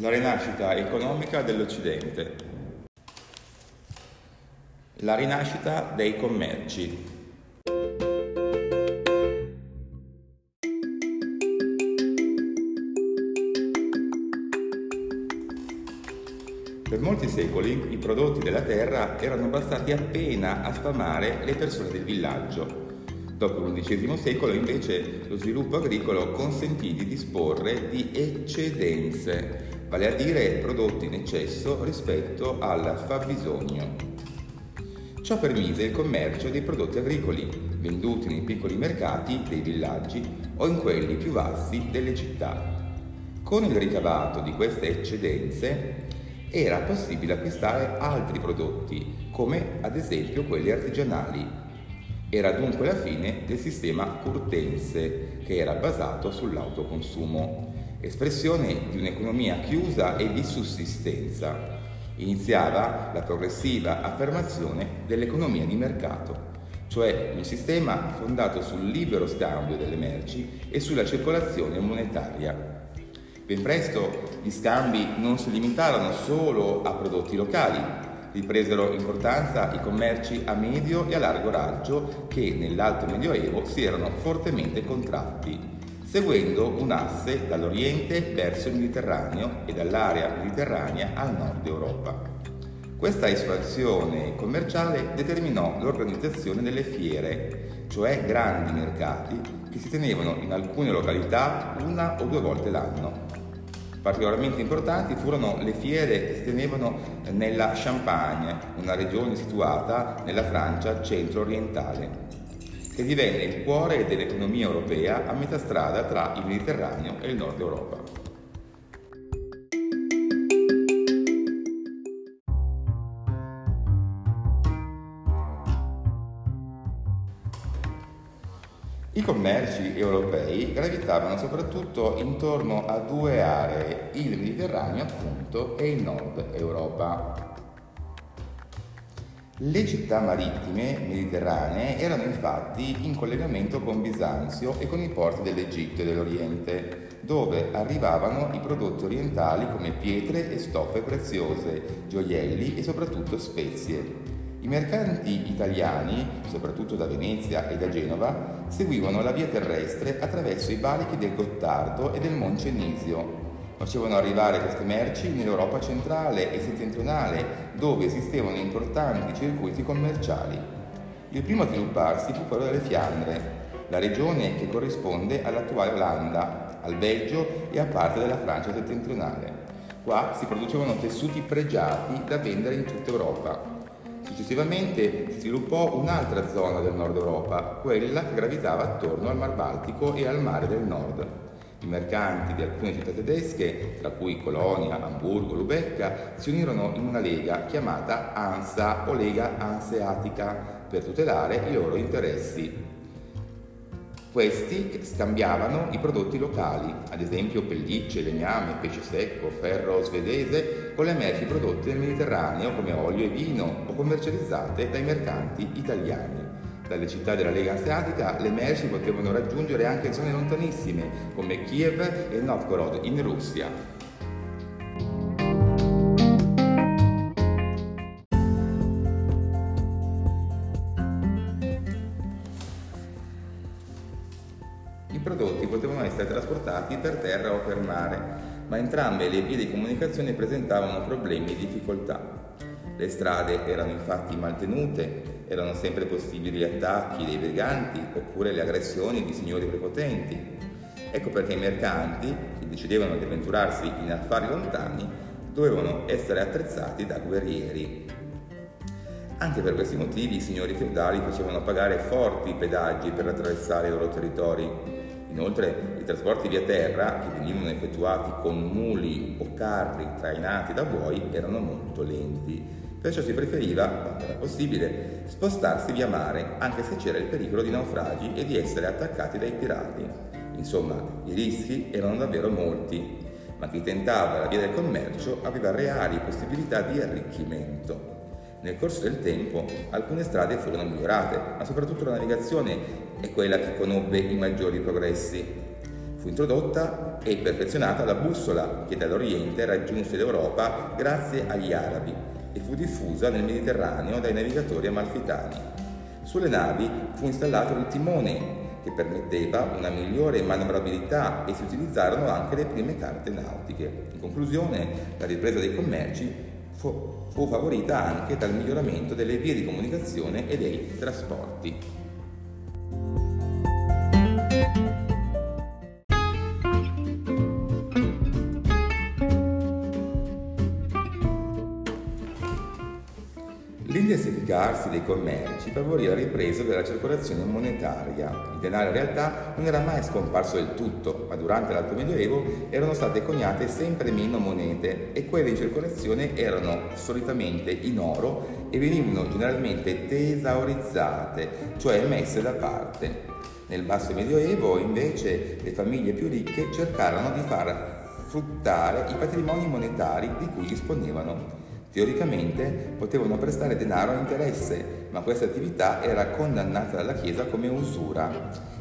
La rinascita economica dell'Occidente. La rinascita dei commerci. Per molti secoli i prodotti della terra erano bastati appena a sfamare le persone del villaggio. Dopo l'undicesimo secolo invece lo sviluppo agricolo consentì di disporre di eccedenze, vale a dire prodotti in eccesso rispetto al fabbisogno. Ciò permise il commercio dei prodotti agricoli, venduti nei piccoli mercati dei villaggi o in quelli più vasti delle città. Con il ricavato di queste eccedenze era possibile acquistare altri prodotti, come ad esempio quelli artigianali. Era dunque la fine del sistema curtense, che era basato sull'autoconsumo espressione di un'economia chiusa e di sussistenza. Iniziava la progressiva affermazione dell'economia di mercato, cioè un sistema fondato sul libero scambio delle merci e sulla circolazione monetaria. Ben presto gli scambi non si limitarono solo a prodotti locali, ripresero importanza i commerci a medio e a largo raggio che nell'alto medioevo si erano fortemente contratti seguendo un asse dall'oriente verso il Mediterraneo e dall'area mediterranea al nord Europa. Questa espansione commerciale determinò l'organizzazione delle fiere, cioè grandi mercati che si tenevano in alcune località una o due volte l'anno. Particolarmente importanti furono le fiere che si tenevano nella Champagne, una regione situata nella Francia centro-orientale che divenne il cuore dell'economia europea a metà strada tra il Mediterraneo e il nord Europa. I commerci europei gravitavano soprattutto intorno a due aree, il Mediterraneo appunto e il nord Europa. Le città marittime mediterranee erano infatti in collegamento con Bisanzio e con i porti dell'Egitto e dell'Oriente, dove arrivavano i prodotti orientali come pietre e stoffe preziose, gioielli e soprattutto spezie. I mercanti italiani, soprattutto da Venezia e da Genova, seguivano la via terrestre attraverso i valichi del Gottardo e del Moncenisio, facevano arrivare queste merci nell'Europa centrale e settentrionale, dove esistevano importanti circuiti commerciali. Il primo a svilupparsi fu quello delle Fiandre, la regione che corrisponde all'attuale Olanda, al Belgio e a parte della Francia settentrionale. Qua si producevano tessuti pregiati da vendere in tutta Europa. Successivamente si sviluppò un'altra zona del nord Europa, quella che gravitava attorno al Mar Baltico e al Mare del Nord. I mercanti di alcune città tedesche, tra cui Colonia, Amburgo, Lubecca, si unirono in una lega chiamata ANSA o Lega Anseatica per tutelare i loro interessi. Questi scambiavano i prodotti locali, ad esempio pellicce, legname, pesce secco, ferro svedese, con le merci prodotte nel Mediterraneo come olio e vino o commercializzate dai mercanti italiani. Dalle città della Lega Asiatica le merci potevano raggiungere anche zone lontanissime come Kiev e Novgorod in Russia. I prodotti potevano essere trasportati per terra o per mare, ma entrambe le vie di comunicazione presentavano problemi e difficoltà. Le strade erano infatti maltenute, erano sempre possibili attacchi dei briganti oppure le aggressioni di signori prepotenti. Ecco perché i mercanti, che decidevano di avventurarsi in affari lontani, dovevano essere attrezzati da guerrieri. Anche per questi motivi i signori feudali facevano pagare forti pedaggi per attraversare i loro territori. Inoltre i trasporti via terra, che venivano effettuati con muli o carri trainati da buoi, erano molto lenti Perciò si preferiva, quando era possibile, spostarsi via mare, anche se c'era il pericolo di naufragi e di essere attaccati dai pirati. Insomma, i rischi erano davvero molti, ma chi tentava la via del commercio aveva reali possibilità di arricchimento. Nel corso del tempo alcune strade furono migliorate, ma soprattutto la navigazione è quella che conobbe i maggiori progressi. Fu introdotta e perfezionata la bussola che dall'Oriente raggiunse l'Europa grazie agli arabi e fu diffusa nel Mediterraneo dai navigatori amalfitani. Sulle navi fu installato il timone che permetteva una migliore manovrabilità e si utilizzarono anche le prime carte nautiche. In conclusione, la ripresa dei commerci fu, fu favorita anche dal miglioramento delle vie di comunicazione e dei trasporti. L'intensificarsi dei commerci favorì la ripresa della circolazione monetaria. Il denaro in realtà non era mai scomparso del tutto, ma durante l'Alto Medioevo erano state coniate sempre meno monete e quelle in circolazione erano solitamente in oro e venivano generalmente tesaurizzate, cioè messe da parte. Nel Basso Medioevo invece le famiglie più ricche cercarono di far fruttare i patrimoni monetari di cui disponevano. Teoricamente potevano prestare denaro a interesse, ma questa attività era condannata dalla Chiesa come usura.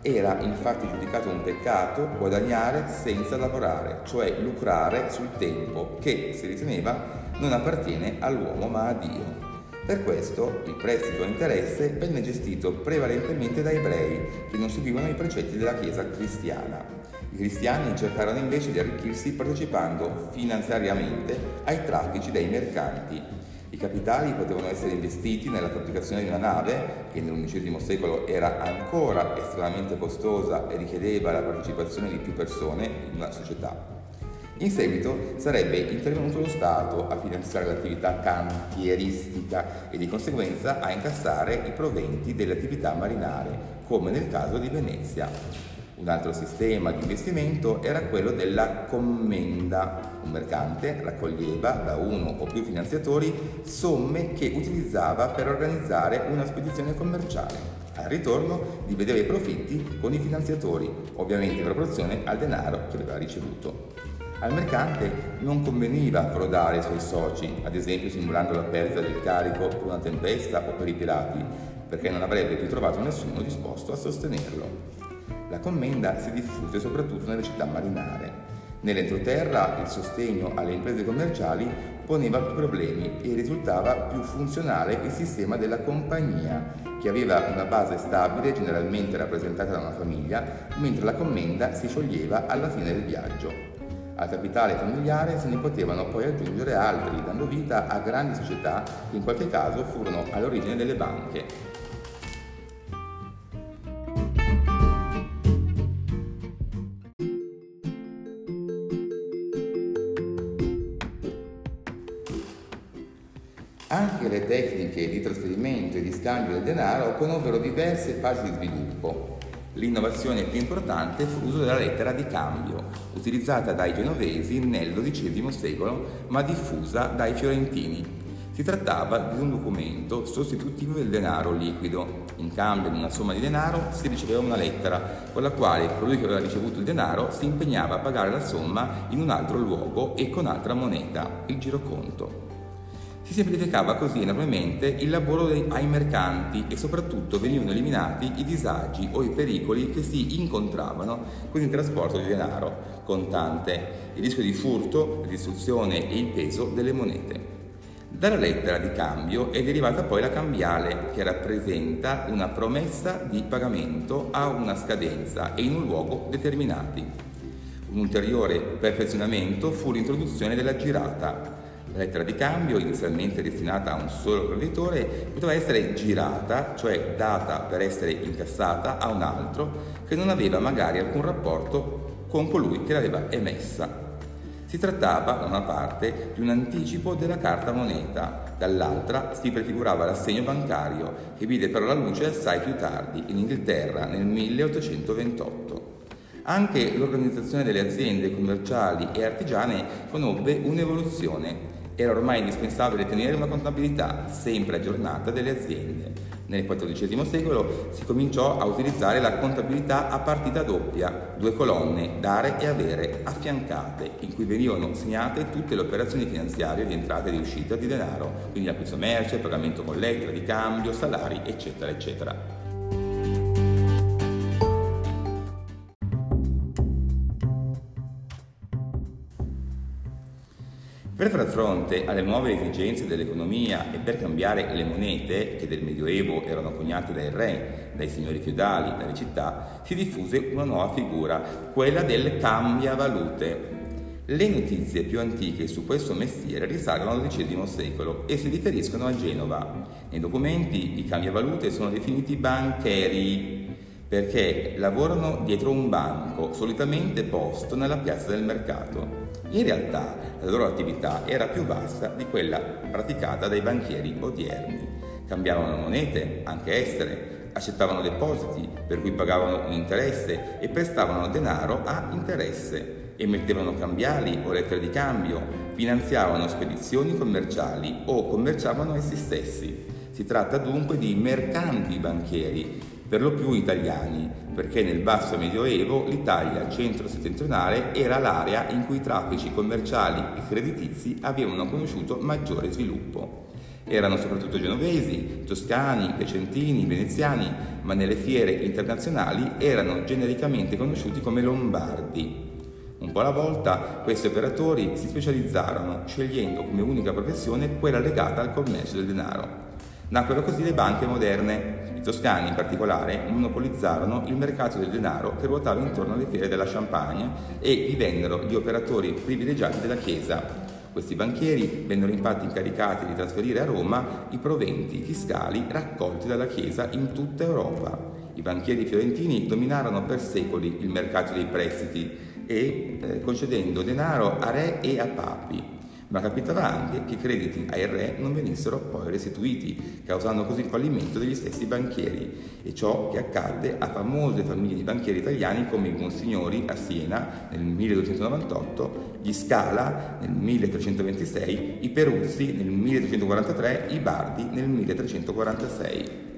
Era infatti giudicato un peccato guadagnare senza lavorare, cioè lucrare sul tempo che, si riteneva, non appartiene all'uomo ma a Dio. Per questo il prestito a interesse venne gestito prevalentemente da ebrei che non seguivano i precetti della Chiesa cristiana. I cristiani cercarono invece di arricchirsi partecipando finanziariamente ai traffici dei mercanti. I capitali potevano essere investiti nella fabbricazione di una nave, che nell'undicesimo secolo era ancora estremamente costosa e richiedeva la partecipazione di più persone in una società. In seguito sarebbe intervenuto lo Stato a finanziare l'attività cantieristica e di conseguenza a incassare i proventi delle attività marinare, come nel caso di Venezia. Un altro sistema di investimento era quello della commenda. Un mercante raccoglieva da uno o più finanziatori somme che utilizzava per organizzare una spedizione commerciale. Al ritorno divideva i profitti con i finanziatori, ovviamente in proporzione al denaro che aveva ricevuto. Al mercante non conveniva frodare i suoi soci, ad esempio simulando la perdita del carico per una tempesta o per i pirati, perché non avrebbe più trovato nessuno disposto a sostenerlo. La commenda si diffuse soprattutto nelle città marinare. Nell'entroterra il sostegno alle imprese commerciali poneva più problemi e risultava più funzionale il sistema della compagnia, che aveva una base stabile generalmente rappresentata da una famiglia, mentre la commenda si scioglieva alla fine del viaggio. Al capitale familiare se ne potevano poi aggiungere altri, dando vita a grandi società che in qualche caso furono all'origine delle banche. Anche le tecniche di trasferimento e di scambio del denaro conobbero diverse fasi di sviluppo. L'innovazione più importante fu l'uso della lettera di cambio, utilizzata dai genovesi nel XII secolo ma diffusa dai fiorentini. Si trattava di un documento sostitutivo del denaro liquido. In cambio di una somma di denaro si riceveva una lettera con la quale colui che aveva ricevuto il denaro si impegnava a pagare la somma in un altro luogo e con altra moneta, il giroconto. Si semplificava così enormemente il lavoro ai mercanti e soprattutto venivano eliminati i disagi o i pericoli che si incontravano con il trasporto di denaro, contante, il rischio di furto, la distruzione e il peso delle monete. Dalla lettera di cambio è derivata poi la cambiale, che rappresenta una promessa di pagamento a una scadenza e in un luogo determinati. Un ulteriore perfezionamento fu l'introduzione della girata, la lettera di cambio, inizialmente destinata a un solo creditore, poteva essere girata, cioè data per essere incassata a un altro che non aveva magari alcun rapporto con colui che l'aveva emessa. Si trattava, da una parte, di un anticipo della carta moneta, dall'altra si prefigurava l'assegno bancario, che vide però la luce assai più tardi, in Inghilterra, nel 1828. Anche l'organizzazione delle aziende commerciali e artigiane conobbe un'evoluzione era ormai indispensabile tenere una contabilità sempre aggiornata delle aziende. Nel XIV secolo si cominciò a utilizzare la contabilità a partita doppia, due colonne, dare e avere, affiancate, in cui venivano segnate tutte le operazioni finanziarie di entrata e di uscita di denaro, quindi acquisto merce, pagamento con lettera di cambio, salari, eccetera, eccetera. Per far fronte alle nuove esigenze dell'economia e per cambiare le monete, che del Medioevo erano coniate dai re, dai signori feudali, dalle città, si diffuse una nuova figura, quella del cambiavalute. Le notizie più antiche su questo mestiere risalgono al XII secolo e si riferiscono a Genova. Nei documenti i cambiavalute sono definiti bancheri perché lavorano dietro un banco, solitamente posto nella piazza del mercato. In realtà la loro attività era più vasta di quella praticata dai banchieri odierni. Cambiavano monete, anche estere, accettavano depositi per cui pagavano un interesse e prestavano denaro a interesse, emettevano cambiali o lettere di cambio, finanziavano spedizioni commerciali o commerciavano essi stessi. Si tratta dunque di mercanti banchieri per lo più italiani, perché nel basso medioevo l'Italia centro-settentrionale era l'area in cui i traffici commerciali e creditizi avevano conosciuto maggiore sviluppo. Erano soprattutto genovesi, toscani, piacentini, veneziani, ma nelle fiere internazionali erano genericamente conosciuti come lombardi. Un po' alla volta questi operatori si specializzarono, scegliendo come unica professione quella legata al commercio del denaro. Nacquero così le banche moderne. I toscani in particolare monopolizzarono il mercato del denaro che ruotava intorno alle fiere della Champagne e divennero gli operatori privilegiati della Chiesa. Questi banchieri vennero infatti incaricati di trasferire a Roma i proventi fiscali raccolti dalla Chiesa in tutta Europa. I banchieri fiorentini dominarono per secoli il mercato dei prestiti e eh, concedendo denaro a re e a papi ma capitava anche che i crediti ai re non venissero poi restituiti, causando così il fallimento degli stessi banchieri, e ciò che accadde a famose famiglie di banchieri italiani come i Monsignori a Siena nel 1298, gli Scala nel 1326, i Peruzzi nel 1343, i Bardi nel 1346.